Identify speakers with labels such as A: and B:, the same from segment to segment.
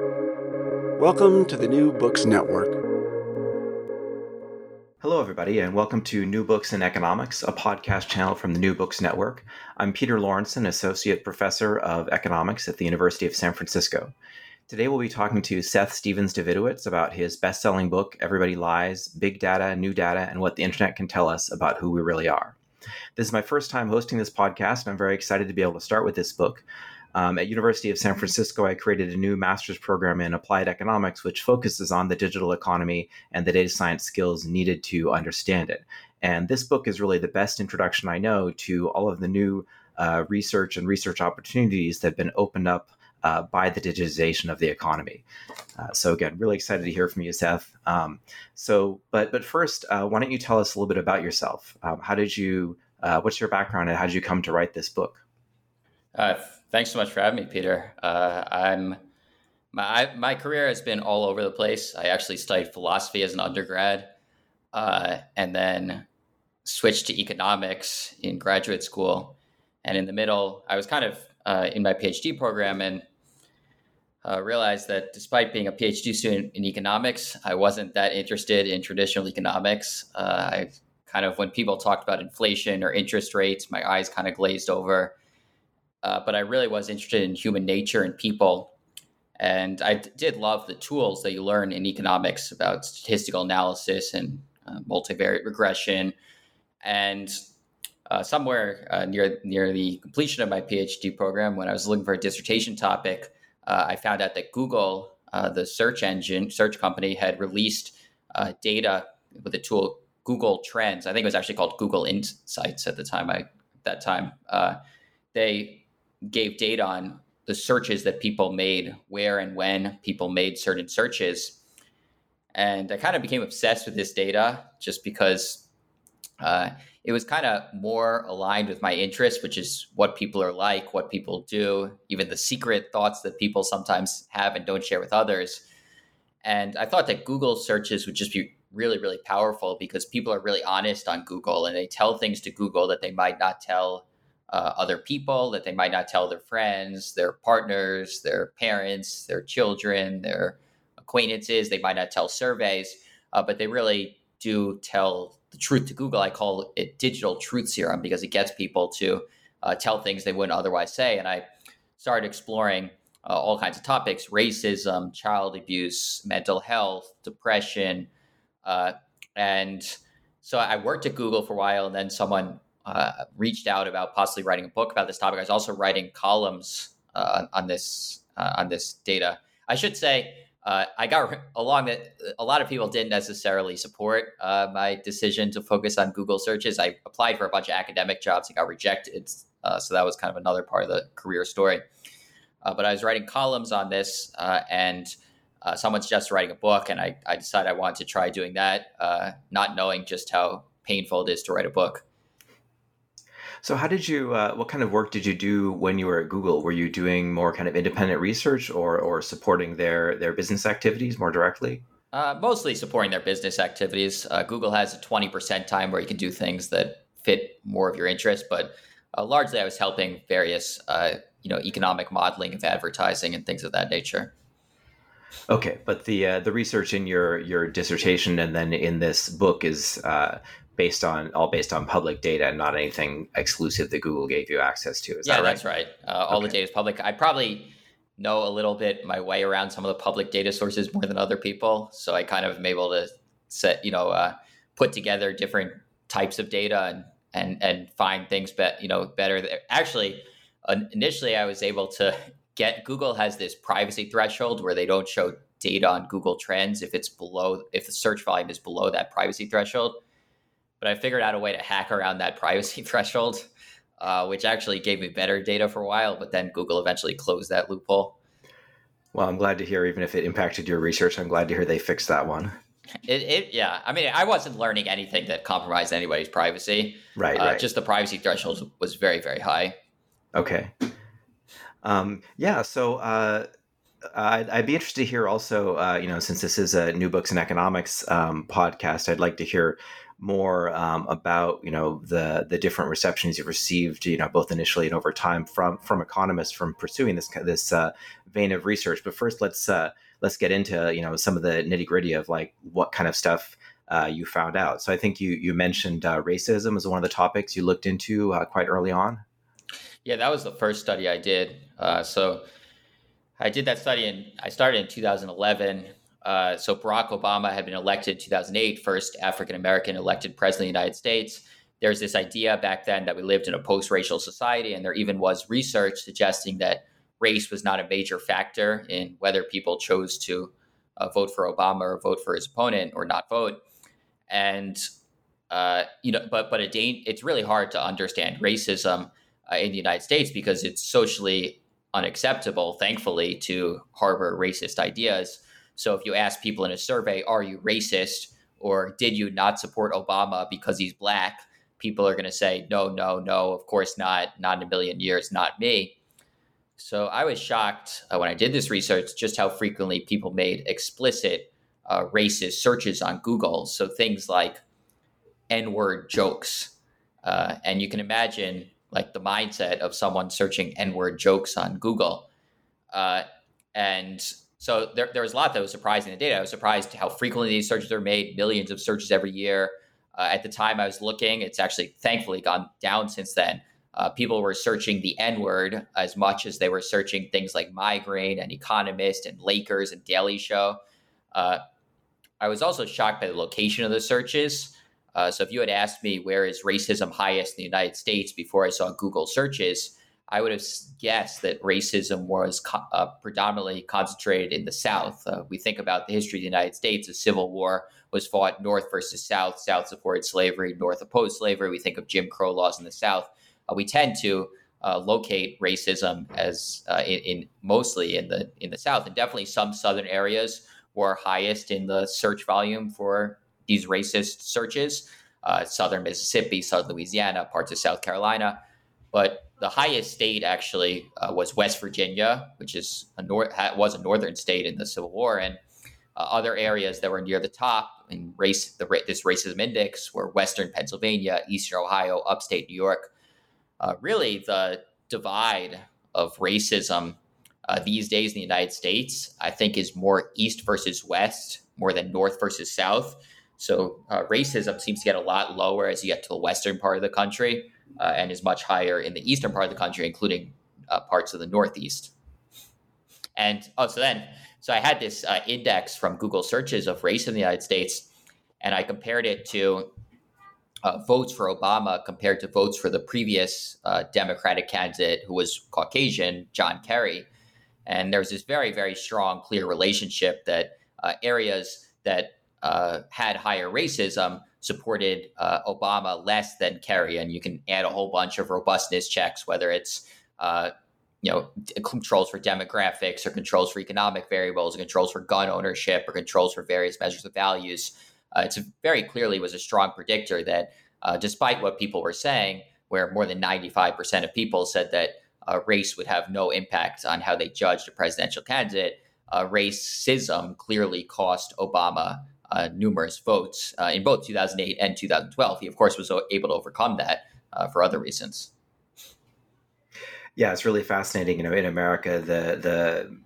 A: Welcome to the New Books Network.
B: Hello, everybody, and welcome to New Books in Economics, a podcast channel from the New Books Network. I'm Peter Lorentzen, Associate Professor of Economics at the University of San Francisco. Today, we'll be talking to Seth Stephens-Davidowitz about his best selling book, Everybody Lies Big Data, New Data, and What the Internet Can Tell Us About Who We Really Are. This is my first time hosting this podcast, and I'm very excited to be able to start with this book. Um, at University of San Francisco, I created a new master's program in applied economics, which focuses on the digital economy and the data science skills needed to understand it. And this book is really the best introduction I know to all of the new uh, research and research opportunities that have been opened up uh, by the digitization of the economy. Uh, so again, really excited to hear from you, Seth. Um, so, but but first, uh, why don't you tell us a little bit about yourself? Um, how did you? Uh, what's your background, and how did you come to write this book?
C: Uh, thanks so much for having me, Peter. Uh, I'm my my career has been all over the place. I actually studied philosophy as an undergrad, and then switched to economics in graduate school. And in the middle, I was kind of in my PhD program and uh, realized that despite being a PhD student in economics, I wasn't that interested in traditional economics. Uh, I kind of, when people talked about inflation or interest rates, my eyes kind of glazed over. Uh, but I really was interested in human nature and people. And I did love the tools that you learn in economics about statistical analysis and uh, multivariate regression. And uh, somewhere uh, near near the completion of my PhD program, when I was looking for a dissertation topic, uh, I found out that Google, uh, the search engine, search company, had released uh, data with the tool Google Trends. I think it was actually called Google Insights at the time. I that time uh, they gave data on the searches that people made, where and when people made certain searches, and I kind of became obsessed with this data just because uh, it was kind of more aligned with my interests, which is what people are like, what people do, even the secret thoughts that people sometimes have and don't share with others. And I thought that Google searches would just be really, really powerful because people are really honest on Google and they tell things to Google that they might not tell uh, other people, that they might not tell their friends, their partners, their parents, their children, their acquaintances. They might not tell surveys, uh, but they really do tell the truth to Google. I call it digital truth serum because it gets people to uh, tell things they wouldn't otherwise say. And I started exploring uh, all kinds of topics racism, child abuse, mental health, depression. Uh, and so I worked at Google for a while, and then someone uh, reached out about possibly writing a book about this topic. I was also writing columns uh, on this uh, on this data. I should say uh, I got along that a lot of people didn't necessarily support uh, my decision to focus on Google searches. I applied for a bunch of academic jobs and got rejected. Uh, so that was kind of another part of the career story. Uh, but I was writing columns on this, uh, and uh, someone's writing a book, and I, I, decided I wanted to try doing that, not knowing just how painful it is to write a book.
B: So, how did you? Uh, what kind of work did you do when you were at Google? Were you doing more kind of independent research, or or supporting their their business activities more directly?
C: Uh, mostly supporting their business activities. Uh, Google has a twenty percent time where you can do things that fit more of your interest, but uh, largely I was helping various uh, you know economic modeling of advertising and things of that nature.
B: Okay, but the uh, the research in your your dissertation and then in this book is uh, based on all based on public data and not anything exclusive that Google gave you access to. Is
C: yeah,
B: that right?
C: that's right. Uh, all okay. the data is public. I probably know a little bit my way around some of the public data sources more than other people, so I kind of am able to set, you know, uh, put together different types of data and and and find things, bet you know, better. Actually, uh, initially I was able to get Google has this privacy threshold where they don't show data on Google Trends if it's below if the search volume is below that privacy threshold but I figured out a way to hack around that privacy threshold, uh, which actually gave me better data for a while. But then Google eventually closed that loophole.
B: Well, I'm glad to hear, even if it impacted your research, I'm glad to hear they fixed that one.
C: It, it yeah. I mean, I wasn't learning anything that compromised anybody's privacy.
B: Right, uh, right.
C: Just the privacy threshold was very, very high.
B: Okay. Um, yeah. So, uh, I'd, I'd, be interested to hear also, uh, you know, since this is a new books in economics um, podcast, I'd like to hear more um, about, you know, the the different receptions you've received, you know, both initially and over time from from economists from pursuing this this uh, vein of research. But first, let's uh, let's get into, you know, some of the nitty gritty of like what kind of stuff uh, you found out. So I think you you mentioned uh, racism as one of the topics you looked into uh, quite early on.
C: Yeah, that was the first study I did. so I did that study and I started in 2011. Uh, so Barack Obama had been elected in 2008, first African American elected president of the United States. There's this idea back then that we lived in a post-racial society, and there even was research suggesting that race was not a major factor in whether people chose to uh, vote for Obama or vote for his opponent or not vote. And uh, you know, but but it, it's really hard to understand racism uh, in the United States because it's socially unacceptable, thankfully, to harbor racist ideas. So if you ask people in a survey, are you racist or did you not support Obama because he's black? People are going to say, no, no, no, of course not, not in a million years, not me. So I was shocked uh, when I did this research just how frequently people made explicit uh, racist searches on Google. So things like N word jokes. Uh, and you can imagine like the mindset of someone searching N-word jokes on Google. Uh, and so there, there was a lot that was surprising in the data. I was surprised how frequently these searches are made, millions of searches every year. Uh, at the time I was looking, it's actually thankfully gone down since then. Uh, people were searching the N word as much as they were searching things like migraine and Economist and Lakers and Daily Show. Uh, I was also shocked by the location of the searches. Uh, so if you had asked me where is racism highest in the United States before I saw Google searches, I would have guessed that racism was co- uh, predominantly concentrated in the South. Uh, we think about the history of the United States. The Civil War was fought North versus South. South supported slavery, North opposed slavery. We think of Jim Crow laws in the South. Uh, we tend to uh, locate racism as uh, in, in, mostly in the in the South, and definitely some Southern areas were highest in the search volume for these racist searches uh, southern Mississippi, southern Louisiana, parts of South Carolina. But the highest state actually uh, was West Virginia, which is a nor- was a northern state in the Civil War, and uh, other areas that were near the top in race the this racism index were Western Pennsylvania, Eastern Ohio, upstate New York. Uh, really, the divide of racism uh, these days in the United States, I think, is more East versus West more than North versus South. So uh, racism seems to get a lot lower as you get to the western part of the country uh, and is much higher in the eastern part of the country, including uh, parts of the Northeast. And oh, so then, so I had this uh, index from Google searches of race in the United States, and I compared it to uh, votes for Obama compared to votes for the previous uh, Democratic candidate who was Caucasian, John Kerry. And there's this very, very strong, clear relationship that areas that uh, had higher racism supported uh, Obama less than Kerry, and you can add a whole bunch of robustness checks, whether it's uh, you know controls for demographics or controls for economic variables, or controls for gun ownership, or controls for various measures of values. Uh, it's very clearly was a strong predictor that, uh, despite what people were saying, where more than ninety five percent of people said that race would have no impact on how they judged a presidential candidate. racism clearly cost Obama uh, numerous votes uh, in both 2008 and 2012. He, of course, was able to overcome that uh, for other reasons.
B: Yeah, it's really fascinating. You know, in America, the the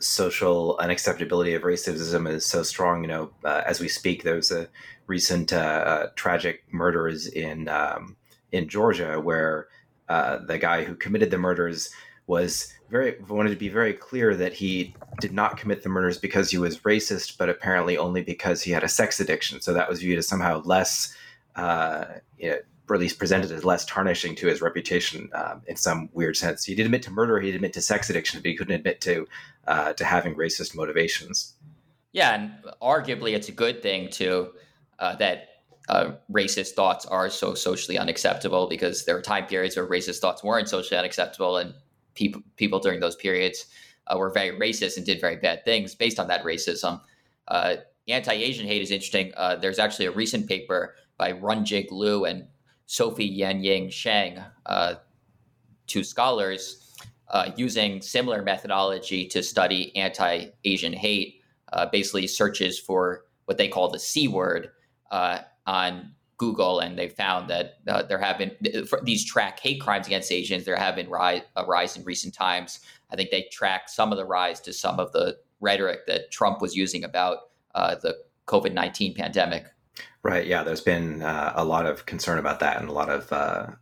B: social unacceptability of racism is so strong. You know, uh, as we speak, there's a recent uh, uh, tragic murders in um, in Georgia where the guy who committed the murders was very wanted to be very clear that he did not commit the murders because he was racist, but apparently only because he had a sex addiction. So that was viewed as somehow less, uh, you know, or at least presented as less tarnishing to his reputation um, in some weird sense. He did admit to murder, he did admit to sex addiction, but he couldn't admit to uh, to having racist motivations.
C: Yeah, and arguably it's a good thing too uh, that uh, racist thoughts are so socially unacceptable because there are time periods where racist thoughts weren't socially unacceptable, and people people during those periods uh, were very racist and did very bad things based on that racism. Uh, anti-Asian hate is interesting. Uh, there's actually a recent paper by Runjing Lu and Sophie Yanying Sheng, uh, two scholars, uh, using similar methodology to study anti-Asian hate, uh, basically searches for what they call the C word on Google, and they found that uh, there have been these track hate crimes against Asians. There have been rise, a rise in recent times. I think they track some of the rise to some of the rhetoric that Trump was using about uh, the COVID nineteen pandemic.
B: Right. Yeah. There's been uh, a lot of concern about that, and a lot of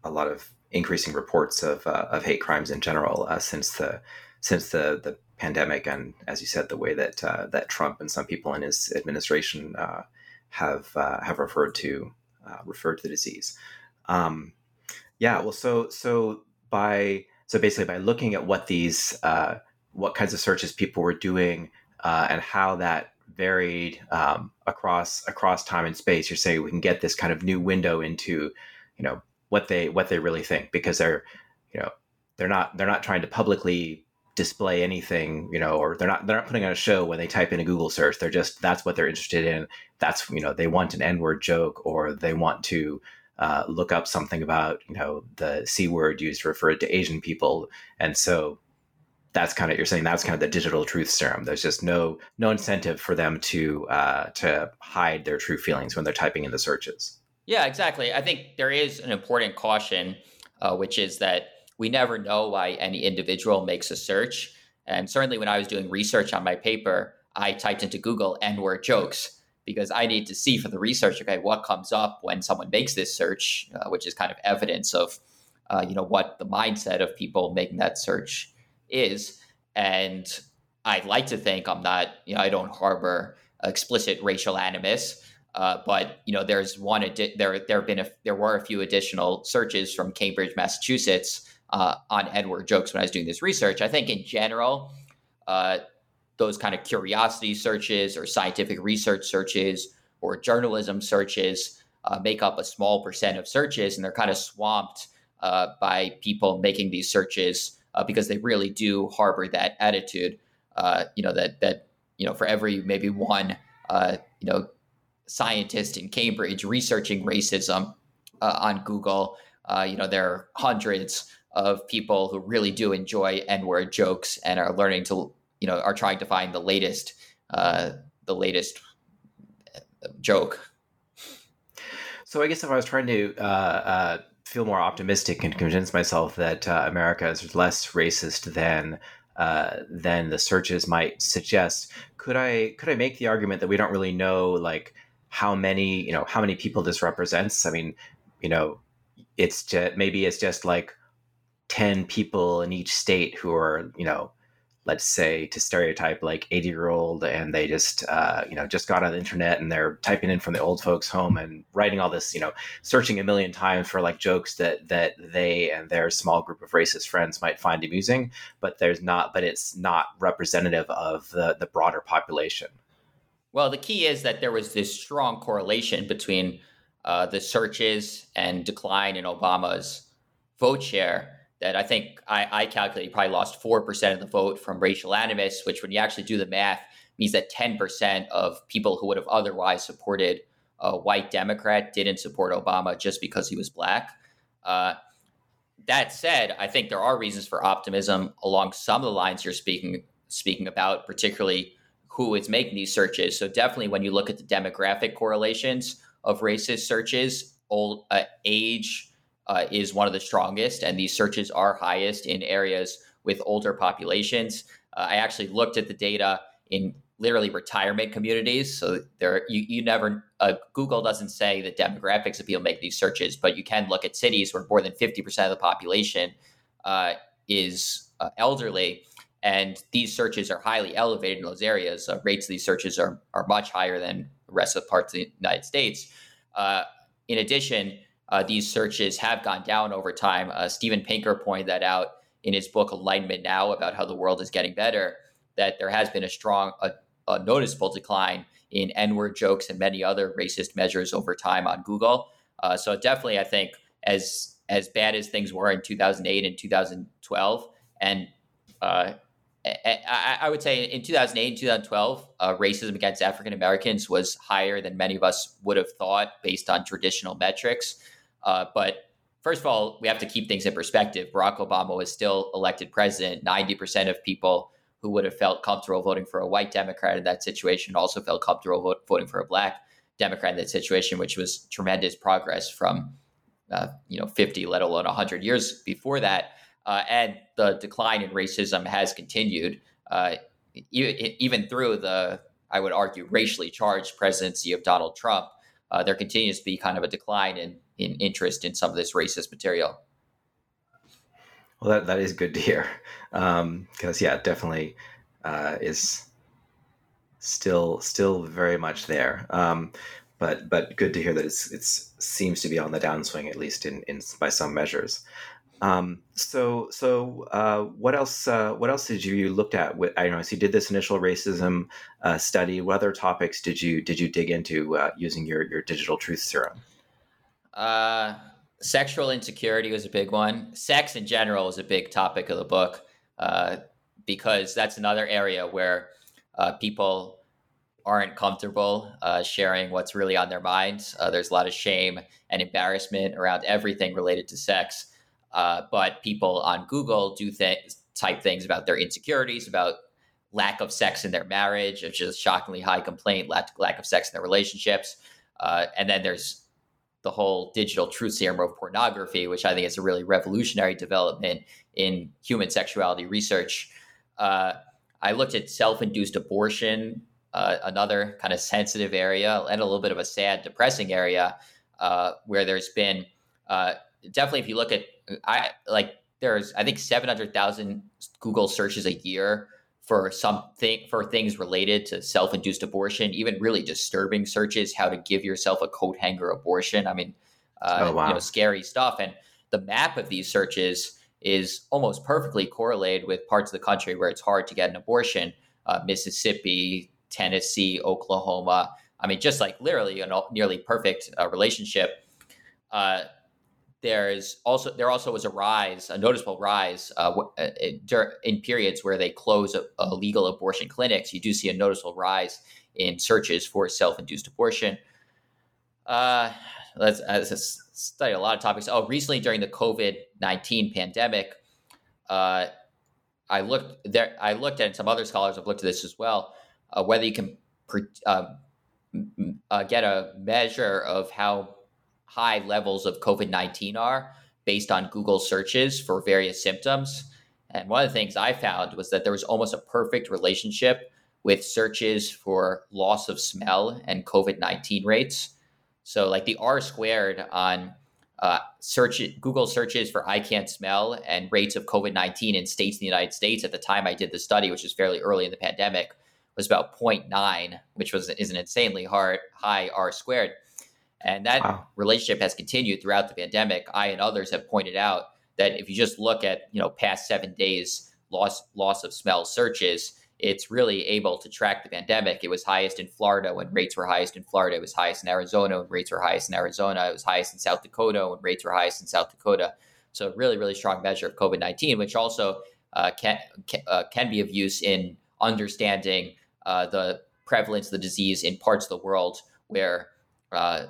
B: a lot of increasing reports of uh, of hate crimes in general uh, since the since the the pandemic, and as you said, the way that uh, that Trump and some people in his administration uh, have uh, have referred to uh, referred to the disease. Um, yeah, well, so so by so basically by looking at what these uh, what kinds of searches people were doing uh, and how that varied um, across across time and space, you're saying we can get this kind of new window into you know what they what they really think because they're you know they're not they're not trying to publicly display anything you know or they're not they're not putting on a show when they type in a google search. They're just that's what they're interested in. That's you know they want an n-word joke or they want to uh, look up something about you know the c word used to refer to asian people. And so that's kind of you're saying. That's kind of the digital truth serum. There's just no no incentive for them to uh, to hide their true feelings when they're typing in the searches.
C: Yeah, exactly. I think there is an important caution, uh, which is that we never know why any individual makes a search. And certainly when I was doing research on my paper, I typed into Google N word jokes because I need to see for the research, okay, what comes up when someone makes this search, uh, which is kind of evidence of, uh, you know, what the mindset of people making that search is. And I'd like to think I'm not, you know, I don't harbor explicit racial animus. Uh, but you know, there's one adi- there there have been a, there were a few additional searches from Cambridge, Massachusetts, uh, on N-word jokes when I was doing this research. I think in general, uh, those kind of curiosity searches or scientific research searches or journalism searches uh, make up a small percent of searches, and they're kind of swamped uh, by people making these searches uh, because they really do harbor that attitude. you know that that you know for every maybe one you know scientist in Cambridge researching racism uh, on Google. Uh, you know, there are hundreds of people who really do enjoy N-word jokes and are learning to, you know, are trying to find the latest, uh, the latest uh, joke.
B: So I guess if I was trying to uh, uh, feel more optimistic and convince myself that America is less racist than uh, than the searches might suggest. Could I could I make the argument that we don't really know like how many you know how many people this represents i mean you know it's just maybe it's just like 10 people in each state who are you know let's say to stereotype like 80 year old and they just uh, you know just got on the internet and they're typing in from the old folks home and writing all this you know searching a million times for like jokes that that they and their small group of racist friends might find amusing but there's not but it's not representative of the the broader population.
C: Well, the key is that there was this strong correlation between uh, the searches and decline in Obama's vote share that I think I, I calculate probably lost 4% of the vote from racial animus, which when you actually do the math means that 10% of people who would have otherwise supported a white Democrat didn't support Obama just because he was black. Uh, that said, I think there are reasons for optimism along some of the lines you're speaking speaking about, particularly who is making these searches. So definitely, when you look at the demographic correlations of racist searches, old uh, age uh, is one of the strongest, and these searches are highest in areas with older populations. Uh, I actually looked at the data in literally retirement communities. So there, you, you never uh, Google doesn't say the demographics of people make these searches, but you can look at cities where more than fifty percent of the population uh, is uh, elderly and these searches are highly elevated in those areas. Uh, rates of these searches are, are much higher than the rest of parts of the United States. Uh, in addition, uh, these searches have gone down over time. Uh, Steven Pinker pointed that out in his book Enlightenment Now about how the world is getting better, that there has been a strong, a, a noticeable decline in N-word jokes and many other racist measures over time on Google. Uh, so definitely, I think as as bad as things were in 2008 and 2012, and uh, I, I would say in 2008 and 2012, uh, racism against African Americans was higher than many of us would have thought based on traditional metrics. Uh, but first of all, we have to keep things in perspective. Barack Obama was still elected president. 90% of people who would have felt comfortable voting for a white Democrat in that situation also felt comfortable vote, voting for a black Democrat in that situation, which was tremendous progress from uh, you know 50, let alone 100 years before that. Uh, and the decline in racism has continued, uh, even through the, I would argue, racially charged presidency of Donald Trump. Uh, there continues to be kind of a decline in in interest in some of this racist material.
B: Well, that, that is good to hear. Because, um, yeah, definitely uh, is still still very much there. Um, but but good to hear that it's it's seems to be on the downswing at least in, in by some measures. Um, so so uh, what else uh, what else did you, you looked at? With, I know. So you did this initial racism uh, study. What other topics did you did you dig into uh, using your your digital truth serum?
C: Uh, sexual insecurity was a big one. Sex in general is a big topic of the book uh, because that's another area where uh, people aren't comfortable uh, sharing what's really on their minds. Uh, there's a lot of shame and embarrassment around everything related to sex. Uh, but people on Google do th- type things about their insecurities, about lack of sex in their marriage, which is shockingly high complaint, lack, lack of sex in their relationships. and then there's the whole digital truth serum of pornography, which I think is a really revolutionary development in human sexuality research. Uh, I looked at self induced abortion, uh, another kind of sensitive area, and a little bit of a sad, depressing area uh, where there's been uh, definitely, if you look at, I like, there's, I think, 700,000 Google searches a year for something for things related to self-induced abortion, even really disturbing searches, how to give yourself a coat hanger abortion. I mean, uh, oh, wow. you know, scary stuff. And the map of these searches is almost perfectly correlated with parts of the country where it's hard to get an abortion: uh, Mississippi, Tennessee, Oklahoma. I mean, just like literally a nearly perfect uh, relationship. Uh, there's also there also was a rise, a noticeable rise uh, uh in periods where they close illegal abortion clinics. You do see a noticeable rise in searches for self-induced abortion. Uh, let's, let's study a lot of topics. Oh, recently during the COVID nineteen pandemic, uh, I looked there. I looked at some other scholars have looked at this as well. Uh, whether you can uh, uh, get a measure of how high levels of COVID 19 are based on Google searches for various symptoms. And one of the things I found was that there was almost a perfect relationship with searches for loss of smell and COVID 19 rates. So, like the R squared on uh, search Google searches for I can't smell and rates of COVID 19 in states in the United States at the time I did the study, which was fairly early in the pandemic, was about 0.9, which was is an insanely hard high R squared. And that wow. relationship has continued throughout the pandemic. I and others have pointed out that if you just look at, you know, past seven days loss loss of smell searches, it's really able to track the pandemic. It was highest in Florida when rates were highest in Florida. It was highest in Arizona when rates were highest in Arizona. It was highest in South Dakota when rates were highest in South Dakota. So really, really strong measure of COVID nineteen, which also uh, can can, uh, can, be of use in understanding uh, the prevalence of the disease in parts of the world where uh,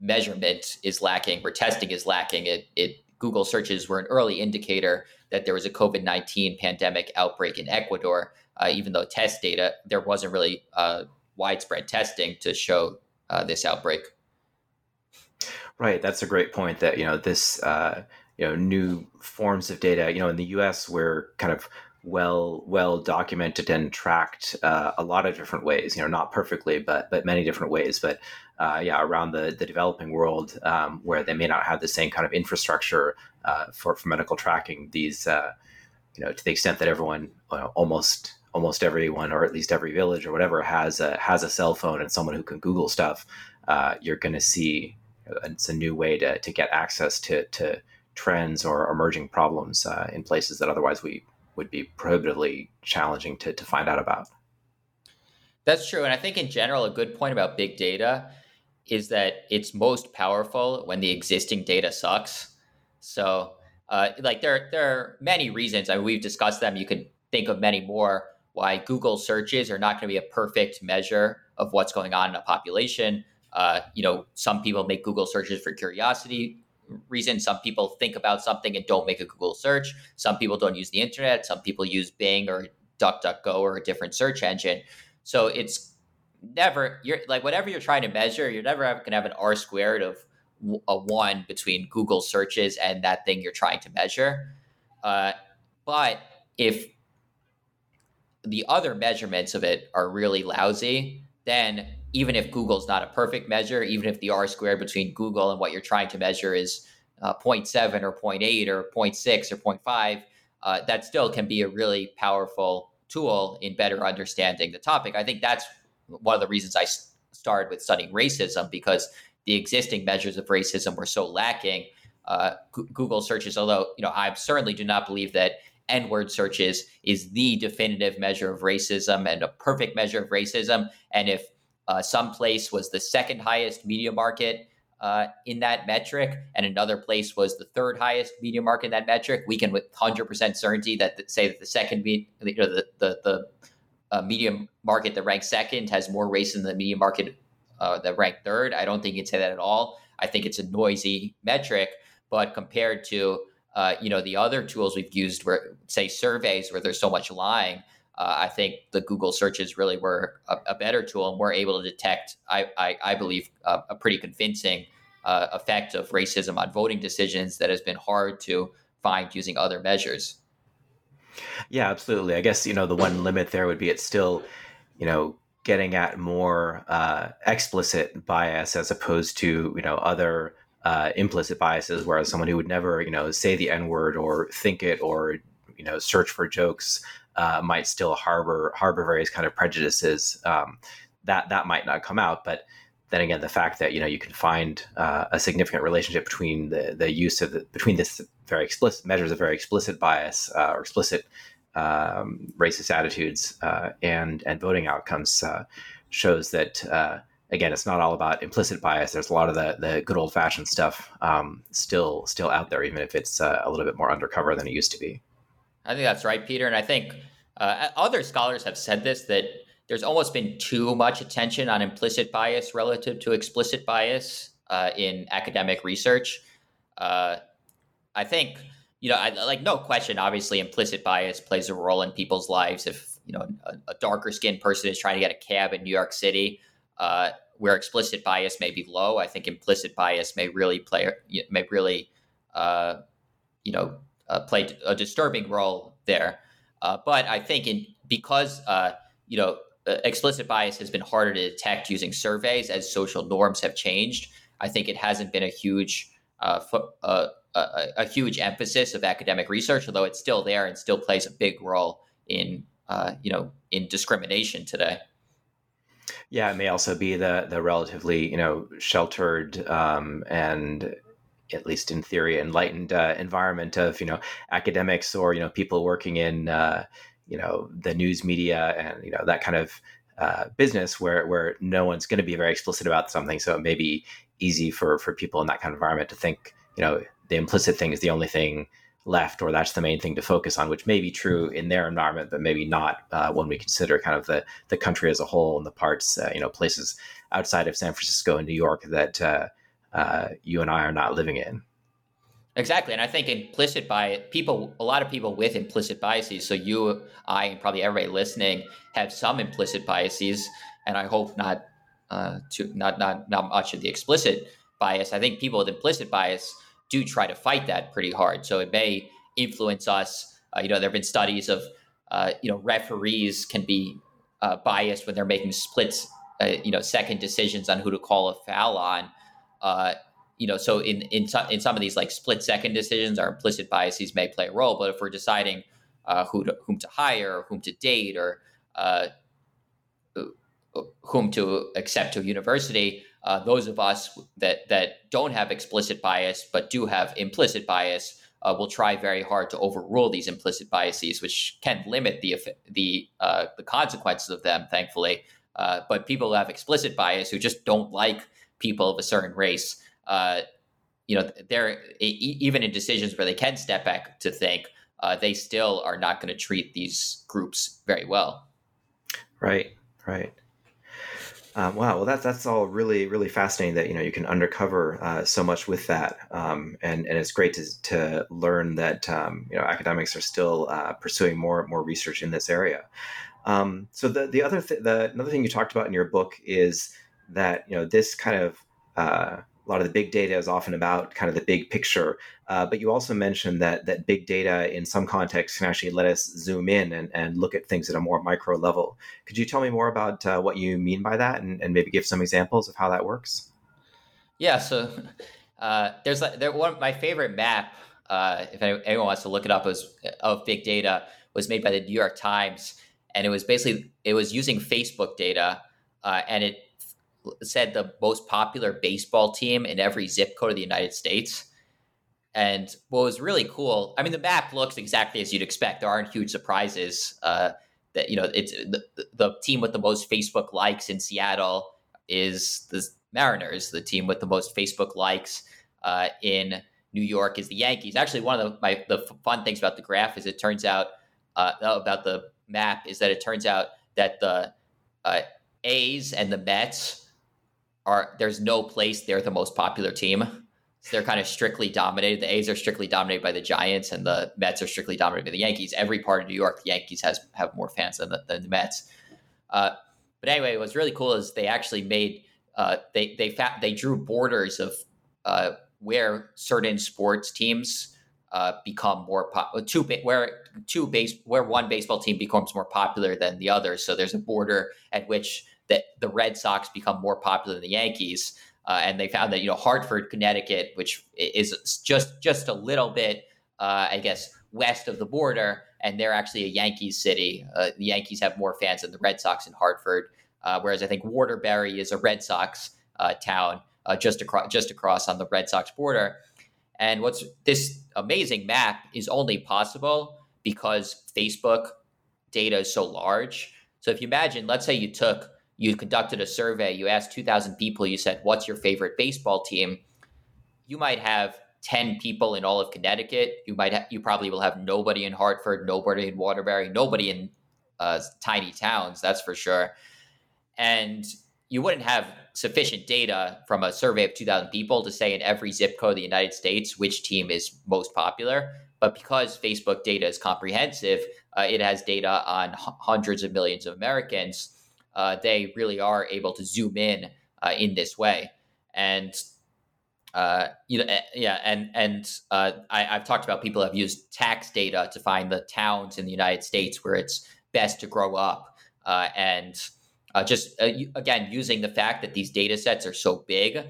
C: measurement is lacking, where testing is lacking. It, it Google searches were an early indicator that there was a COVID nineteen pandemic outbreak in Ecuador, uh, even though test data there wasn't really uh, widespread testing to show uh, this outbreak.
B: Right, that's a great point. That you know this uh, you know new forms of data. You know, in the U.S., we're kind of well well documented and tracked uh, a lot of different ways. You know, not perfectly, but but many different ways. But uh, yeah, around the, the developing world um, where they may not have the same kind of infrastructure uh, for, for medical tracking. These, uh, you know, to the extent that everyone, almost almost everyone, or at least every village or whatever, has a has a cell phone and someone who can Google stuff. Uh, you're going to see it's a new way to to get access to to trends or emerging problems uh, in places that otherwise we would be prohibitively challenging to to find out about.
C: That's true, and I think in general, a good point about big data is that it's most powerful when the existing data sucks. So, uh, like there, there are many reasons. I mean, we've discussed them. You could think of many more why Google searches are not going to be a perfect measure of what's going on in a population. Uh, you know, some people make Google searches for curiosity reasons. Some people think about something and don't make a Google search. Some people don't use the internet. Some people use Bing or DuckDuckGo or a different search engine. So it's never you're like whatever you're trying to measure, you're never going to have an R squared of a one between Google searches and that thing you're trying to measure. Uh, but if the other measurements of it are really lousy, then even if Google's not a perfect measure, even if the R squared between Google and what you're trying to measure is uh, 0.7 or 0.8 or 0.6 or 0.5, uh, that still can be a really powerful tool in better understanding the topic. I think that's one of the reasons I started with studying racism because the existing measures of racism were so lacking. Uh, G- Google searches, although you know, I certainly do not believe that N-word searches is the definitive measure of racism and a perfect measure of racism. And if uh, some place was the second highest media market uh, in that metric, and another place was the third highest media market in that metric, we can with 100% certainty that say that the second, you know, the the, the uh, media market that ranks second has more race than the media market uh, that ranked third. I don't think you can say that at all. I think it's a noisy metric, but compared to uh, you know the other tools we've used, where say surveys, where there's so much lying, uh, I think the Google searches really were a, a, better tool, and we're able to detect, I, I, I believe, uh, a pretty convincing uh, effect of racism on voting decisions that has been hard to find using other measures.
B: Yeah, absolutely. I guess you know the one limit there would be it's still, you know, getting at more uh, explicit bias as opposed to you know other uh, implicit biases. Whereas someone who would never you know say the n word or think it or you know search for jokes uh, might still harbor harbor various kind of prejudices. Um, that that might not come out, but then again, the fact that you know you can find uh, a significant relationship between the the use of the, between this very explicit measures of very explicit bias uh, or explicit um, racist attitudes uh, and and voting outcomes uh, shows that uh, again it's not all about implicit bias. There's a lot of the the good old fashioned stuff um, still still out there, even if it's uh, a little bit more undercover than it used to be.
C: I think that's right, Peter, and I think other scholars have said this that there's almost been too much attention on implicit bias relative to explicit bias uh, in academic research. I think you know, I, like no question, obviously, implicit bias plays a role in people's lives. If you know a, a darker skinned person is trying to get a cab in New York City, uh, where explicit bias may be low, I think implicit bias may really play may really, uh, you know, uh, play a disturbing role there. Uh, but I think in because uh, you know uh, explicit bias has been harder to detect using surveys as social norms have changed. I think it hasn't been a huge fo- a, a, huge emphasis of academic research, although it's still there and still plays a big role in uh, you know in discrimination today.
B: Yeah, it may also be the the relatively you know sheltered um, and at least in theory enlightened uh, environment of you know academics or you know people working in uh, you know the news media and you know that kind of uh, business where where no one's going to be very explicit about something, so it may be easy for for people in that kind of environment to think you know the implicit thing is the only thing left or that's the main thing to focus on which may be true in their environment but maybe not uh, when we consider kind of the the country as a whole and the parts uh, you know places outside of san francisco and new york that uh, uh you and i are not living in
C: exactly and i think implicit bias people a lot of people with implicit biases so you i and probably everybody listening have some implicit biases and i hope not uh, to not not not much of the explicit bias i think people with implicit bias do try to fight that pretty hard. So it may influence us. Uh, you know, there have been studies of, uh, you know, referees can be uh, biased when they're making splits, uh, you know, second decisions on who to call a foul on. Uh, you know, so in in some in some of these like split second decisions, our implicit biases may play a role. But if we're deciding uh, who to, whom to hire, or whom to date, or whom to accept to university, uh, those of us that that don't have explicit bias but do have implicit bias uh, will try very hard to overrule these implicit biases, which can limit the the uh, the consequences of them. Thankfully, uh, but people who have explicit bias who just don't like people of a certain race, uh, you know, they're even in decisions where they can step back to think, uh, they still are not going to treat these groups very well.
B: Right. Right. Um, wow, well that's that's all really really fascinating that you know you can undercover uh, so much with that, um, and and it's great to to learn that um, you know academics are still uh, pursuing more more research in this area. Um, so the the other th- the another thing you talked about in your book is that you know this kind of uh, a lot of the big data is often about kind of the big picture, uh, but you also mentioned that that big data in some contexts can actually let us zoom in and, and look at things at a more micro level. Could you tell me more about uh, what you mean by that, and, and maybe give some examples of how that works?
C: Yeah, so uh, there's there one my favorite map. Uh, if anyone wants to look it up, was of big data was made by the New York Times, and it was basically it was using Facebook data, uh, and it said the most popular baseball team in every zip code of the United States. And what was really cool, I mean, the map looks exactly as you'd expect. There aren't huge surprises. Uh, that you know, it's the, the team with the most Facebook likes in Seattle is the Mariners. The team with the most Facebook likes uh, in New York is the Yankees. Actually, one of the my the fun things about the graph is it turns out uh, about the map is that it turns out that the uh, A's and the Mets are there's no place they're the most popular team. So they're kind of strictly dominated. The A's are strictly dominated by the Giants, and the Mets are strictly dominated by the Yankees. Every part of New York, the Yankees has have more fans than the, than the Mets. Uh, but anyway, what's really cool is they actually made uh, they they fa- they drew borders of uh, where certain sports teams uh, become more pop- two where two base where one baseball team becomes more popular than the other. So there's a border at which that the Red Sox become more popular than the Yankees. Uh, and they found that you know Hartford, Connecticut, which is just just a little bit, uh, I guess, west of the border, and they're actually a Yankees city. Uh, the Yankees have more fans than the Red Sox in Hartford, uh, whereas I think Waterbury is a Red Sox uh, town uh, just across just across on the Red Sox border. And what's this amazing map is only possible because Facebook data is so large. So if you imagine, let's say you took you conducted a survey, you asked 2,000 people, you said, What's your favorite baseball team? You might have 10 people in all of Connecticut. You might ha- you probably will have nobody in Hartford, nobody in Waterbury, nobody in uh, tiny towns, that's for sure. And you wouldn't have sufficient data from a survey of 2,000 people to say in every zip code of the United States which team is most popular. But because Facebook data is comprehensive, uh, it has data on h- hundreds of millions of Americans uh, they really are able to zoom in uh, in this way. And uh, you know, eh, yeah, and and uh, I, have talked about people have used tax data to find the towns in the United States where it's best to grow up, uh, and uh, just again using the fact that these data sets are so big,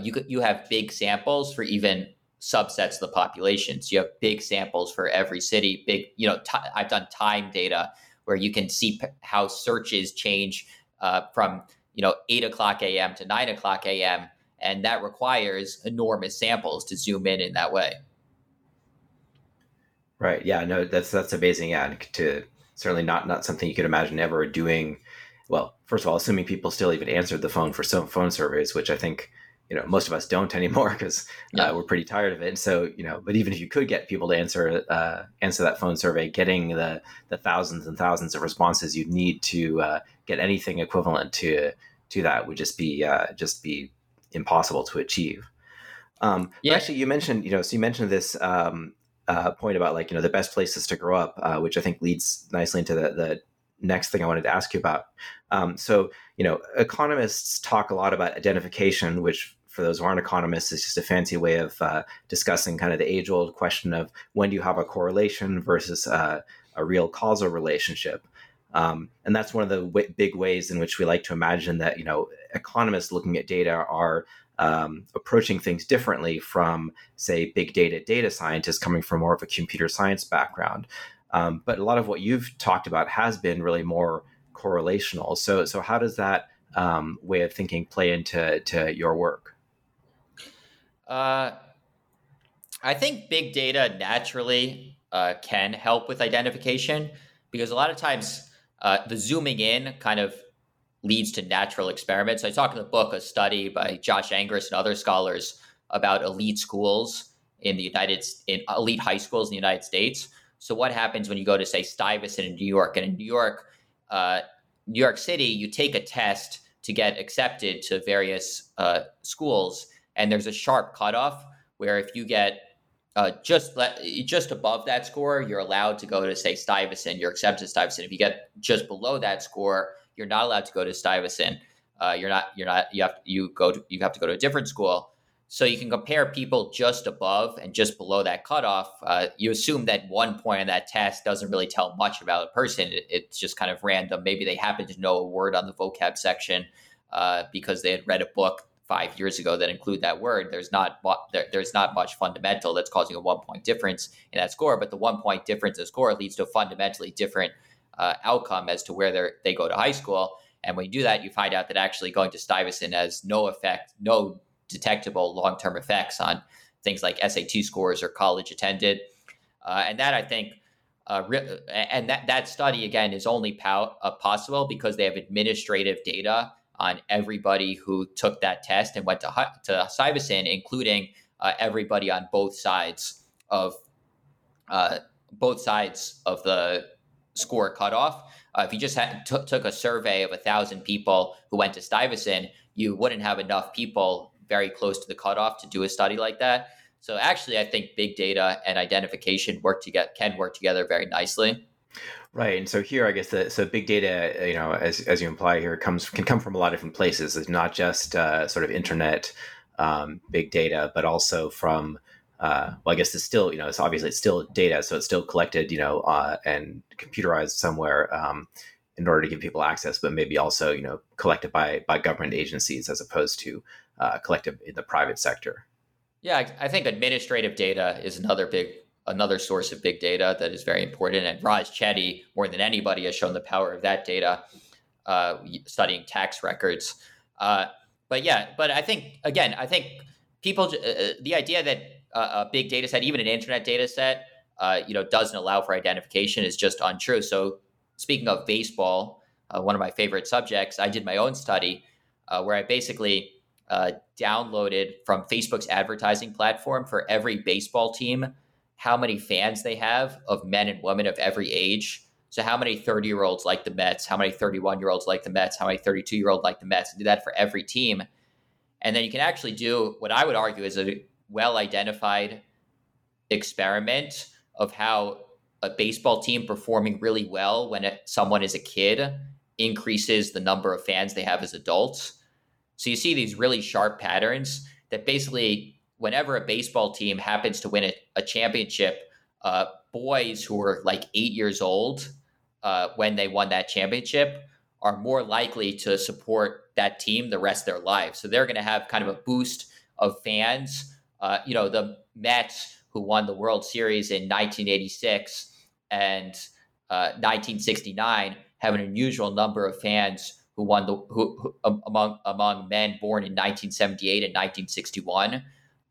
C: you you have big samples for even subsets of the population. So you have big samples for every city. Big, you know, I've done time data where you can see p- how searches change uh, from you know 8 o'clock a.m. to 9 o'clock a.m. And that requires enormous samples to zoom in in that way.
B: Right. Yeah. No, that's that's amazing. Yeah. To certainly not not something you could imagine ever doing. Well, first of all, assuming people still even answered the phone for some phone surveys, which I think you know most of us don't anymore because uh, we're pretty tired of it. And so you know, but even if you could get people to answer uh, answer that phone survey, getting the the thousands and thousands of responses you'd need to uh, get anything equivalent to to that would just be uh, just be impossible to achieve. Um, yeah. actually, you mentioned you know, so you mentioned this um, uh, point about like you know the best places to grow up, uh, which I think leads nicely into the, the next thing I wanted to ask you about. Um, so, you know, economists talk a lot about identification, which for those who aren't economists, is just a fancy way of uh, discussing kind of the age old question of when do you have a correlation versus uh, a real causal relationship. Um, and that's one of the w- big ways in which we like to imagine that, you know, economists looking at data are um, approaching things differently from, say, big data data scientists coming from more of a computer science background. Um, but a lot of what you've talked about has been really more correlational. So, so how does that um, way of thinking play into to your work?
C: Uh, I think big data naturally uh, can help with identification because a lot of times uh, the zooming in kind of leads to natural experiments. I talk in the book a study by Josh Angrist and other scholars about elite schools in the United in elite high schools in the United States. So what happens when you go to say Stuyvesant in New York and in New York, uh, New York City, you take a test to get accepted to various uh, schools, and there's a sharp cutoff where if you get uh, just just above that score, you're allowed to go to say Stuyvesant. You're accepted to Stuyvesant. If you get just below that score, you're not allowed to go to Stuyvesant. Uh, you're not. You're not. You have. You go. To, you have to go to a different school. So you can compare people just above and just below that cutoff. Uh, you assume that one point on that test doesn't really tell much about a person. It, it's just kind of random. Maybe they happen to know a word on the vocab section uh, because they had read a book five years ago that include that word. There's not there, there's not much fundamental that's causing a one point difference in that score. But the one point difference in score leads to a fundamentally different uh, outcome as to where they they go to high school. And when you do that, you find out that actually going to Stuyvesant has no effect, no detectable long term effects on things like SAT scores or college attended. Uh, and that I think, uh, re- and that, that study again is only pow- uh, possible because they have administrative data on everybody who took that test and went to, to Stuyvesant, including uh, everybody on both sides of uh, both sides of the score cutoff. Uh, if you just had, t- took a survey of a thousand people who went to Stuyvesant, you wouldn't have enough people very close to the cutoff to do a study like that. So actually, I think big data and identification work together can work together very nicely.
B: Right, and so here, I guess the so big data, you know, as as you imply here, comes can come from a lot of different places. It's not just uh, sort of internet um, big data, but also from uh, well, I guess it's still, you know, it's obviously it's still data, so it's still collected, you know, uh, and computerized somewhere um, in order to give people access, but maybe also, you know, collected by by government agencies as opposed to uh, collective in the private sector.
C: Yeah, I, I think administrative data is another big another source of big data that is very important. And Raj Chetty, more than anybody, has shown the power of that data, uh, studying tax records. Uh, but yeah, but I think again, I think people, uh, uh the idea that uh, a big data set, even an internet data set, uh, you know, doesn't allow for identification is just untrue. So speaking of baseball, one of my favorite subjects, I did my own study where I basically uh, downloaded from Facebook's advertising platform for every baseball team how many fans they have of men and women of every age. So, how many 30 year olds like the Mets? How many 31 year olds like the Mets? How many 32 year olds like the Mets? Do that for every team. And then you can actually do what I would argue is a well identified experiment of how a baseball team performing really well when it, someone is a kid increases the number of fans they have as adults. So you see these really sharp patterns that basically, whenever a baseball team happens to win a, a championship, uh, boys who were like eight years old uh, when they won that championship are more likely to support that team the rest of their lives. So they're going to have kind of a boost of fans. Uh, you know, the Mets who won the World Series in 1986 and 1969 uh, have an unusual number of fans who won the who, who um, among among men born in 1978 and 1961.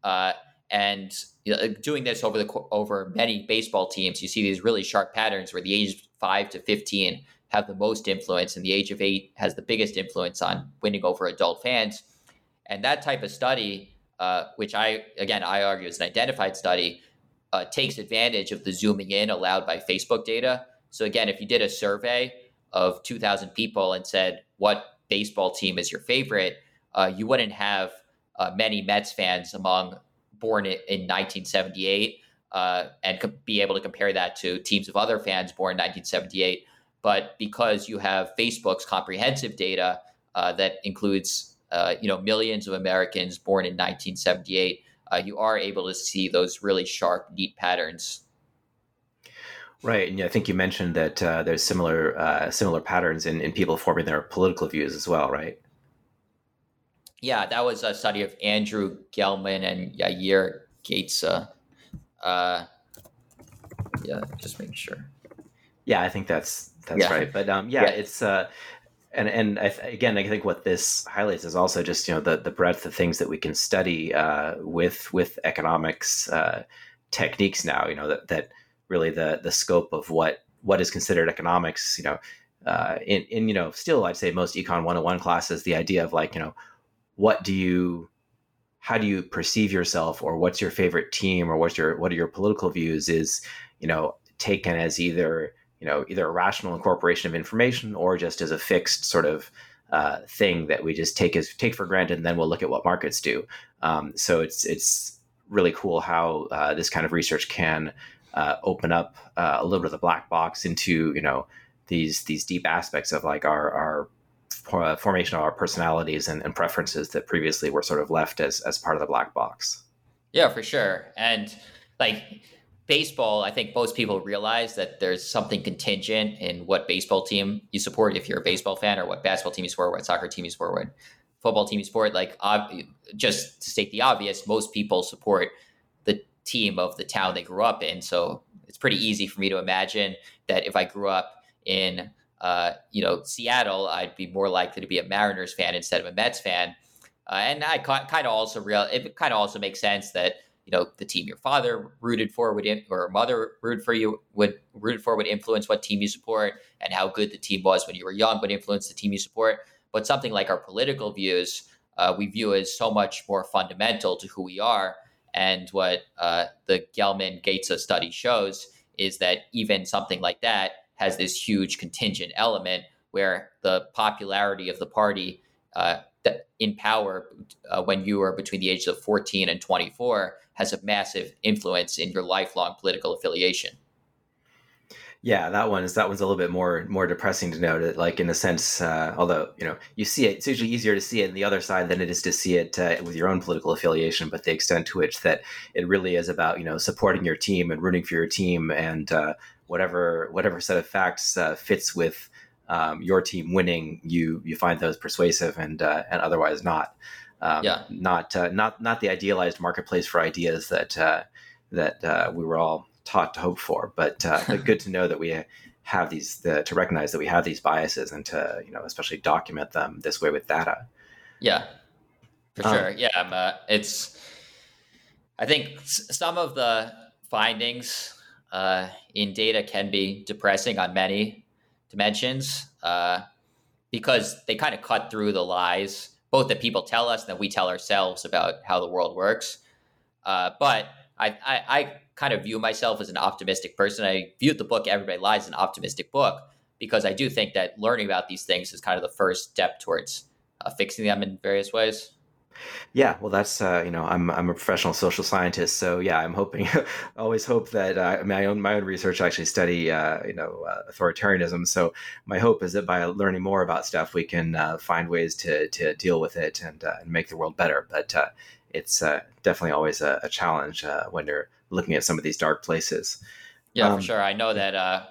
C: Uh, and you know, doing this over the over many baseball teams, you see these really sharp patterns where the age five to 15 have the most influence, and the age of eight has the biggest influence on winning over adult fans. And that type of study, uh, which I again I argue is an identified study, uh, takes advantage of the zooming in allowed by Facebook data. So again, if you did a survey of 2,000 people and said, what baseball team is your favorite, uh, you wouldn't have uh, many Mets fans among born in, in 1978 uh, and co- be able to compare that to teams of other fans born in 1978. But because you have Facebook's comprehensive data uh, that includes uh, you know millions of Americans born in 1978, uh, you are able to see those really sharp, neat patterns.
B: Right, and I think you mentioned that uh, there's similar uh, similar patterns in, in people forming their political views as well, right?
C: Yeah, that was a study of Andrew Gelman and Yair Ghitza. Uh, yeah, just making sure.
B: Yeah, I think that's that's yeah. right. But um, yeah, yeah, it's uh, and and I th- again, I think what this highlights is also just you know the the breadth of things that we can study uh, with with economics uh, techniques now. You know that that really the the scope of what what is considered economics. You know, uh, in in you know still I'd say most econ 101 classes, the idea of like you know what do you how do you perceive yourself or what's your favorite team or what's your what are your political views is you know taken as either you know either a rational incorporation of information or just as a fixed sort of uh, thing that we just take as take for granted, and then we'll look at what markets do. Um, so it's it's really cool how uh, this kind of research can uh, open up uh, a little bit of the black box into you know these these deep aspects of like our our uh, formation of our personalities and, and preferences that previously were sort of left as as part of the black box.
C: Yeah, for sure, and like baseball, I think most people realize that there's something contingent in what baseball team you support if you're a baseball fan, or what basketball team you support, what soccer team you support, what football team you support. Like, ob- just to state the obvious, most people support team of the town they grew up in. So it's pretty easy for me to imagine that if I grew up in uh, you know Seattle, I'd be more likely to be a Mariners fan instead of a Mets fan. Uh, and I kind of also real it kind of also makes sense that you know the team your father rooted for would in, or mother rooted for you would rooted for would influence what team you support and how good the team was when you were young would influence the team you support but something like our political views uh, we view as so much more fundamental to who we are and what uh, the Gelman Ghitza study shows is that even something like that has this huge contingent element where the popularity of the party uh, in power uh, when you are between the ages of 14 and 24 has a massive influence in your lifelong political affiliation.
B: Yeah, that one is that one's a little bit more more depressing to note. Like in a sense, uh, although you know you see it, it's usually easier to see it in the other side than it is to see it uh, with your own political affiliation. But the extent to which that it really is about you know supporting your team and rooting for your team and uh, whatever whatever set of facts uh, fits with um, your team winning, you you find those persuasive and uh, and otherwise not. Um, yeah. Not uh, not not the idealized marketplace for ideas that that we were all taught to hope for. But, uh, but good to know that we have these the, to recognize that we have these biases and to you know especially document them this way with data.
C: Yeah, for um, sure. Yeah, uh, it's. I think some of the findings uh, in data can be depressing on many dimensions uh, because they kind of cut through the lies, both that people tell us and that we tell ourselves about how the world works. Uh, but I, I, I kind of view myself as an optimistic person. I viewed the book Everybody Lies an optimistic book because I do think that learning about these things is kind of the first step towards uh, fixing them in various ways.
B: Yeah, well, that's uh, you know, I'm I'm a professional social scientist, so yeah, I'm hoping, always hope that uh, my own my own research actually study uh, you know uh, authoritarianism. So my hope is that by learning more about stuff, we can uh, find ways to to deal with it and, uh, and make the world better. But it's definitely always a, a challenge when you're looking at some of these dark places.
C: Yeah, um, for sure. I know that uh,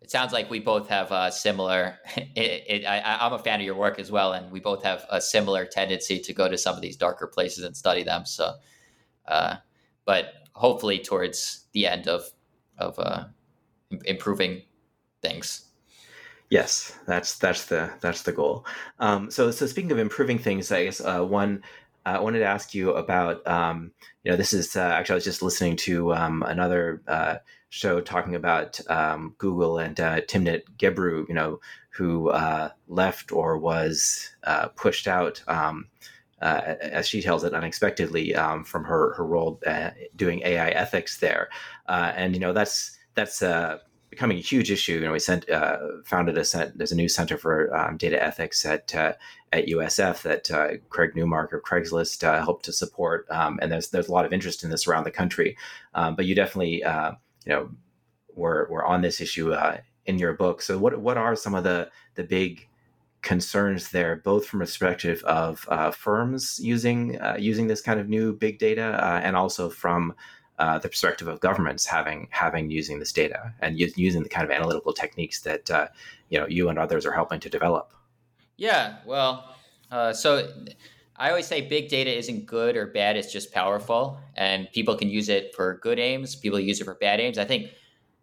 C: it sounds like we both have a similar. It, it, I, am a fan of your work as well, and we both have a similar tendency to go to some of these darker places and study them. So, uh, but hopefully towards the end of of uh, improving things.
B: Yes, that's that's the that's the goal. Um, so so speaking of improving things, I guess uh, one I wanted to ask you about, um, you know, this is uh, actually I was just listening to um, another uh, show talking about um, Google and uh, Timnit Gebru, you know, who uh, left or was uh, pushed out, um, as she tells it, unexpectedly um, from her her role doing AI ethics there, and you know that's that's becoming a huge issue. You know, we sent uh, founded a cent, there's a new center for um, data ethics at uh, at USF that uh, Craig Newmark of Craigslist uh, helped to support, um, and there's there's a lot of interest in this around the country. Um, but you definitely uh, you know were were on this issue uh, in your book. So what what are some of the the big concerns there, both from a perspective of firms using using this kind of new big data, and also from uh, the perspective of governments having having using this data and using the kind of analytical techniques that uh, you know you and others are helping to develop.
C: Yeah, well, uh, so I always say big data isn't good or bad; it's just powerful, and people can use it for good aims. People use it for bad aims. I think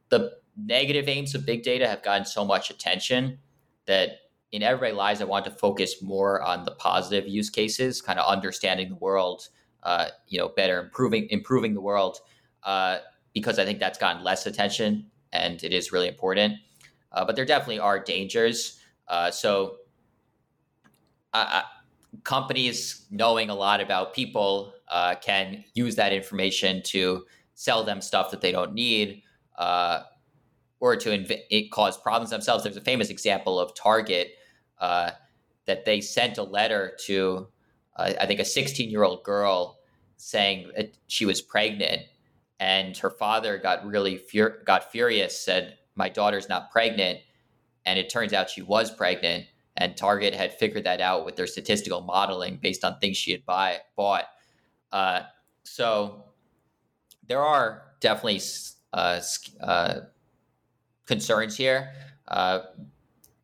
C: the negative aims of big data have gotten so much attention that in Everybody Lies, I want to focus more on the positive use cases, kind of understanding the world uh, you know, better, improving improving the world, uh, because I think that's gotten less attention and it is really important. Uh, but there definitely are dangers. Uh, so, companies knowing a lot about people uh, can use that information to sell them stuff that they don't need. Uh, or to inv- cause problems themselves. There's a famous example of Target that they sent a letter to, uh, I think, a 16 year old girl saying that she was pregnant, and her father got really fur- got furious, said, "My daughter's not pregnant," and it turns out she was pregnant. And Target had figured that out with their statistical modeling based on things she had buy, bought. Uh, so there are definitely uh, uh, concerns here. Uh,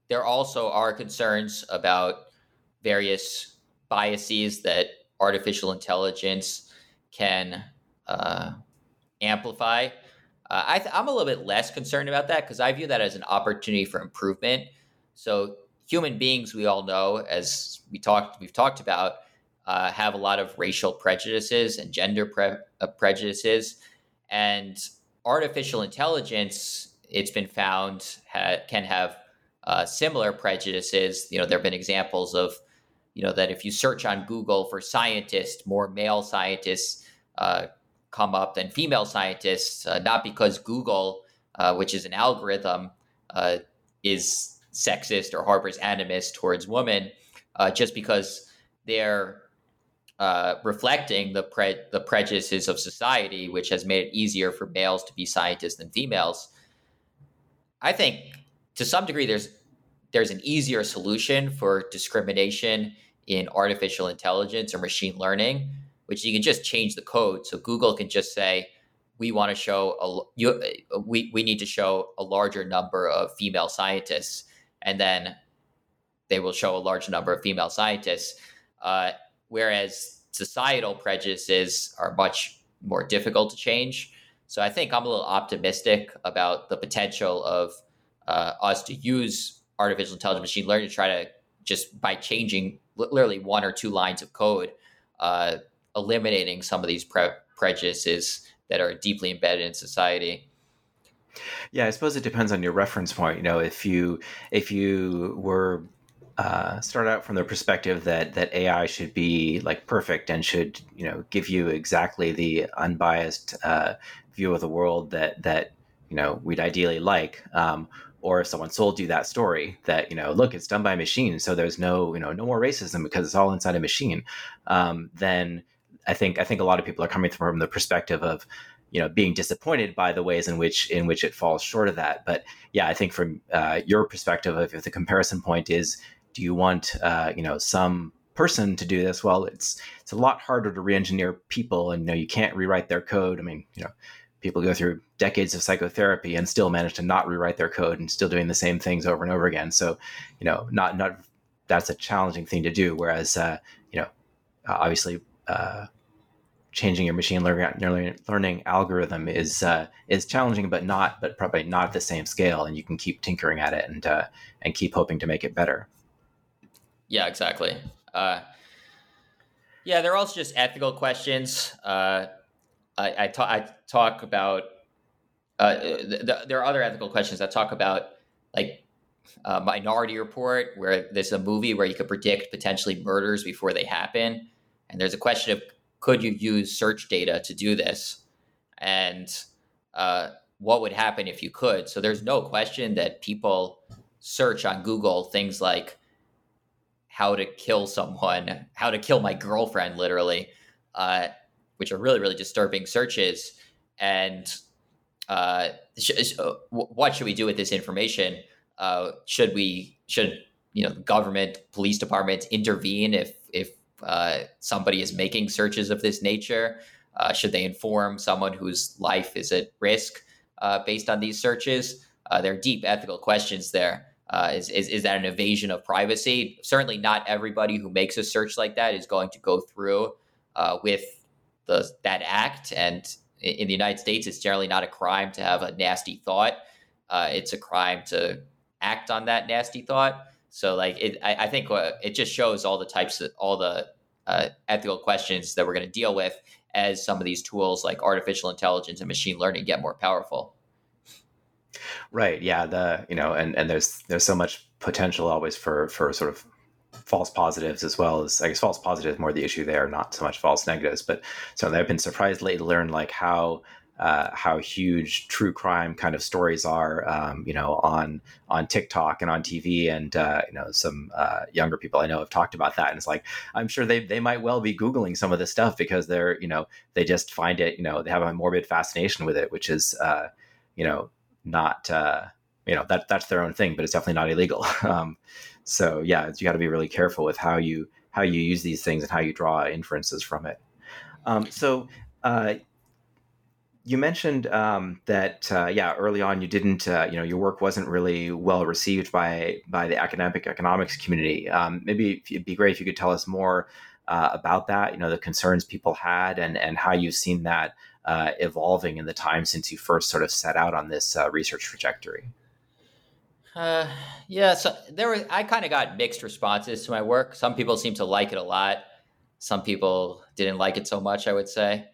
C: there also are concerns about various biases that artificial intelligence can uh, amplify. Uh, I am a little bit less concerned about that because I view that as an opportunity for improvement. So human beings, we all know, as we talked, we've talked about, uh, have a lot of racial prejudices and gender pre- uh, prejudices, and artificial intelligence, it's been found, ha- can have uh, similar prejudices. You know, there have been examples of, you know, that if you search on Google for scientists, more male scientists uh, come up than female scientists, uh, not because Google, uh, which is an algorithm, uh, is sexist or harbors animus towards women, uh, just because they're reflecting the pre- the prejudices of society, which has made it easier for males to be scientists than females. I think to some degree there's there's an easier solution for discrimination in artificial intelligence or machine learning, which you can just change the code. So Google can just say, we want to show a you, we we need to show a larger number of female scientists, and then they will show a large number of female scientists. Uh, whereas societal prejudices are much more difficult to change. So I think I'm a little optimistic about the potential of uh, us to use artificial intelligence machine learning to try to just by changing literally one or two lines of code, uh, eliminating some of these pre- prejudices that are deeply embedded in society.
B: Yeah, I suppose it depends on your reference point. You know, if you if you were uh, start out from the perspective that that AI should be like perfect and should you know give you exactly the unbiased uh, view of the world that that you know we'd ideally like, um, or if someone sold you that story that you know look it's done by a machine so there's no you know no more racism because it's all inside a machine um, then i think i think a lot of people are coming from the perspective of you know being disappointed by the ways in which in which it falls short of that. But yeah i think from uh, your perspective if the comparison point is do you want uh, you know some person to do this? Well it's it's a lot harder to re-engineer people and you know you can't rewrite their code. I mean you know people go through decades of psychotherapy and still manage to not rewrite their code and still doing the same things over and over again. So, you know, not not that's a challenging thing to do. Whereas, uh, you know, obviously, uh, changing your machine learning learning algorithm is uh, is challenging, but not but probably not at the same scale. And you can keep tinkering at it and uh, and keep hoping to make it better.
C: Yeah, exactly. Uh, yeah, they're also just ethical questions. Uh, I, I, I talk about uh, th- th- there are other ethical questions that talk about like uh, Minority Report, where there's a movie where you could predict potentially murders before they happen, and there's a question of could you use search data to do this, and uh, what would happen if you could. So there's no question that people search on Google things like how to kill someone, how to kill my girlfriend, literally. Uh, which are really really disturbing searches and uh, sh- uh, what should we do with this information uh, should we should you know government police departments intervene if if uh, somebody is making searches of this nature uh, should they inform someone whose life is at risk uh, based on these searches there are deep ethical questions there. Is, is, is that an evasion of privacy? Certainly, not everybody who makes a search like that is going to go through with the that act. And in the United States, it's generally not a crime to have a nasty thought. Uh, it's a crime to act on that nasty thought. So, like, it, I, I think uh, it just shows all the types of all the uh, ethical questions that we're going to deal with as some of these tools like artificial intelligence and machine learning get more powerful.
B: Right. Yeah. The you know, and and there's there's so much potential always for for sort of false positives as well as I guess false positives more the issue there, not so much false negatives. But so I've been surprised lately to learn like how uh, how huge true crime kind of stories are, um, you know, on on TikTok and on TV, and uh, you know, some uh, younger people I know have talked about that, and it's like I'm sure they they might well be googling some of this stuff because they're you know they just find it, you know, they have a morbid fascination with it, which is uh, you know not uh, you know that that's their own thing, but it's definitely not illegal. um, so yeah, you got to be really careful with how you how you use these things and how you draw inferences from it. Um, so uh, you mentioned um, that uh, yeah early on you didn't uh, you know your work wasn't really well received by by the academic economics community um, maybe it'd be great if you could tell us more uh, about that you know the concerns people had and and how you've seen that uh, evolving in the time since you first sort of set out on this uh, research trajectory
C: uh, yeah so there were i kind of got mixed responses to my work some people seem to like it a lot some people didn't like it so much i would say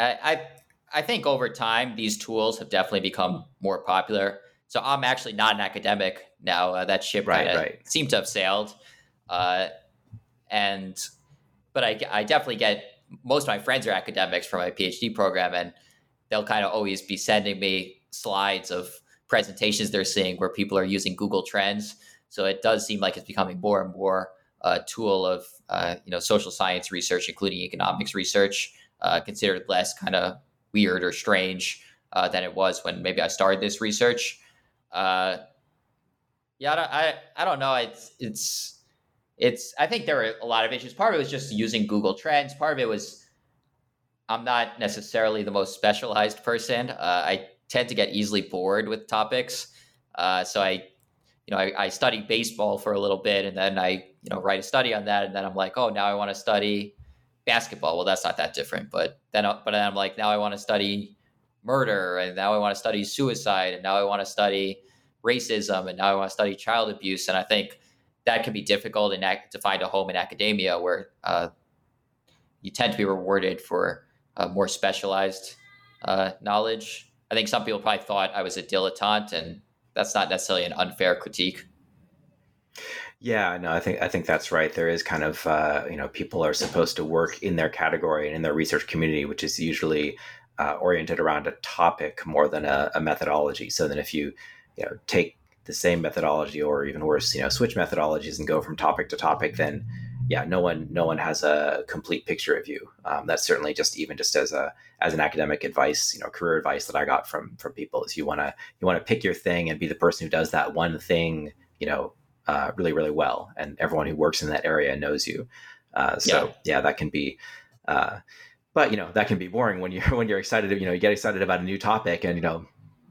C: I, I think over time these tools have definitely become more popular. So I'm actually not an academic now. Uh, that ship
B: right, right.
C: seemed to have sailed, uh, and but I, I definitely get most of my friends are academics for my PhD program, and they'll kind of always be sending me slides of presentations they're seeing where people are using Google Trends. So it does seem like it's becoming more and more a tool of uh, you know social science research, including economics research uh, considered less kind of weird or strange uh, than it was when maybe I started this research. Uh, yeah, I, I, I don't know. It's it's it's. I think there were a lot of issues. Part of it was just using Google Trends. Part of it was I'm not necessarily the most specialized person. Uh, I tend to get easily bored with topics. Uh, so I, you know, I, I study baseball for a little bit, and then I, you know, write a study on that, and then I'm like, oh, now I want to study basketball. Well, that's not that different. But then, but then I'm like, now I want to study murder, and now I want to study suicide, and now I want to study racism, and now I want to study child abuse. And I think that can be difficult in to find a home in academia where uh, you tend to be rewarded for uh, more specialized uh, knowledge. I think some people probably thought I was a dilettante, and that's not necessarily an unfair critique.
B: Yeah, no, I think I think that's right. There is kind of uh, you know people are supposed to work in their category and in their research community, which is usually uh, oriented around a topic more than a, a, methodology. So then, if you you know take the same methodology or even worse, you know switch methodologies and go from topic to topic, then yeah, no one no one has a complete picture of you. Um, that's certainly just even just as a as an academic advice, you know, career advice that I got from from people is you want to you want to pick your thing and be the person who does that one thing, you know, uh, really, really well, and everyone who works in that area knows you. Uh, so yeah. yeah. that can be. Uh, but you know that can be boring when you're when you're excited. You know, you get excited about a new topic, and you know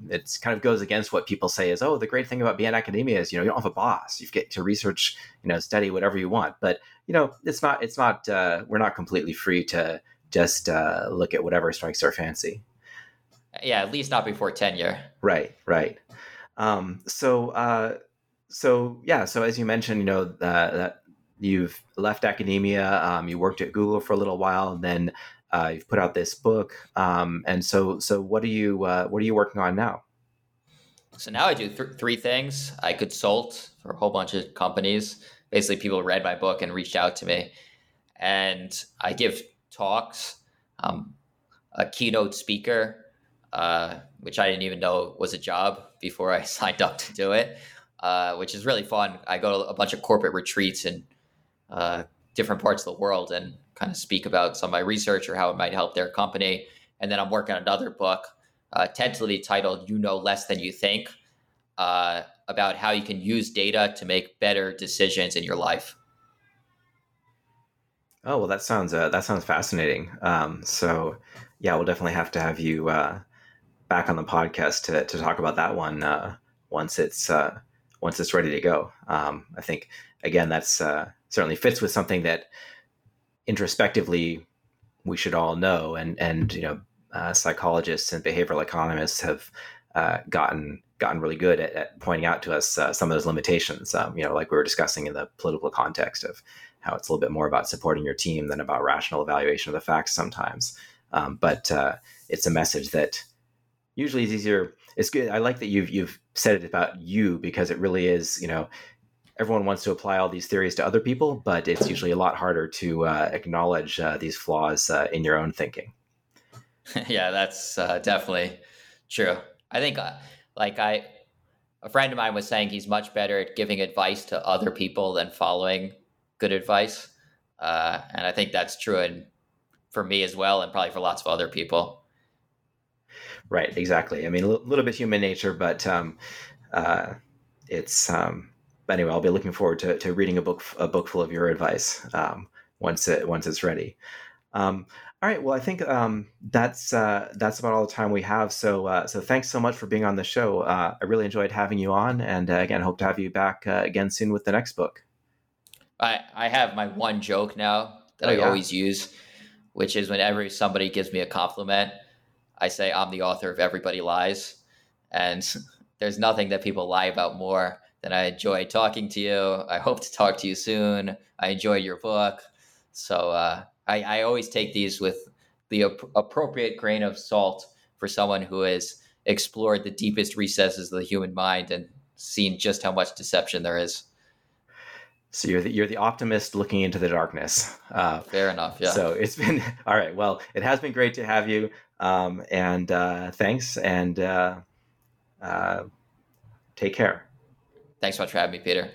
B: it kind of goes against what people say is oh the great thing about being in academia is you know you don't have a boss you get to research you know study whatever you want but you know it's not it's not uh, we're not completely free to just uh, look at whatever strikes our fancy
C: yeah at least not before tenure
B: right right um, so uh, so yeah, so as you mentioned, you know uh, that you've left academia, um, you worked at Google for a little while, and then uh, you've put out this book. Um, and so, so what are you uh, what are you working on now?
C: So now I do th- three things. I consult for a whole bunch of companies. Basically, people read my book and reached out to me, and I give talks. Um, a keynote speaker, uh, which I didn't even know was a job before I signed up to do it uh, which is really fun. I go to a bunch of corporate retreats in uh, different parts of the world and kind of speak about some of my research or how it might help their company. And then I'm working on another book, uh, tentatively titled "You Know Less Than You Think," uh, about how you can use data to make better decisions in your life.
B: Oh well, that sounds uh, that sounds fascinating. Um, so yeah, we'll definitely have to have you uh, back on the podcast to to talk about that one uh, once it's uh, once it's ready to go. Um, I think again that's uh, certainly fits with something that introspectively we should all know, and and you know uh, psychologists and behavioral economists have uh, gotten gotten really good at, at, pointing out to us uh, some of those limitations. Um, you know, like we were discussing in the political context of how it's a little bit more about supporting your team than about rational evaluation of the facts sometimes. Um, but uh, it's a message that usually is easier it's good. I like that you've you've said it about you because it really is. You know, everyone wants to apply all these theories to other people, but it's usually a lot harder to uh, acknowledge uh, these flaws uh, in your own thinking.
C: yeah, that's uh, definitely true. I think, uh, like I, a friend of mine was saying, he's much better at giving advice to other people than following good advice, uh, and I think that's true and for me as well, and probably for lots of other people.
B: Right. Exactly. I mean, a little bit human nature, but um, uh, it's. Um, anyway, I'll be looking forward to, to reading a book a book full of your advice um, once it once it's ready. Um, all right. Well, I think um, that's uh, that's about all the time we have. So uh, so thanks so much for being on the show. Uh, I really enjoyed having you on, and uh, again, hope to have you back uh, again soon with the next book.
C: I I have my one joke now that oh, I yeah? always use, which is whenever somebody gives me a compliment, I say I'm the author of Everybody Lies, and there's nothing that people lie about more than I enjoy talking to you. I hope to talk to you soon. I enjoy your book. So uh, I, I always take these with the ap- appropriate grain of salt for someone who has explored the deepest recesses of the human mind and seen just how much deception there is.
B: So you're the, you're the optimist looking into the darkness.
C: Uh, Fair enough. Yeah.
B: So it's been all right. Well, it has been great to have you, um, and uh, thanks, and uh, uh take care.
C: Thanks so much for having me, Peter.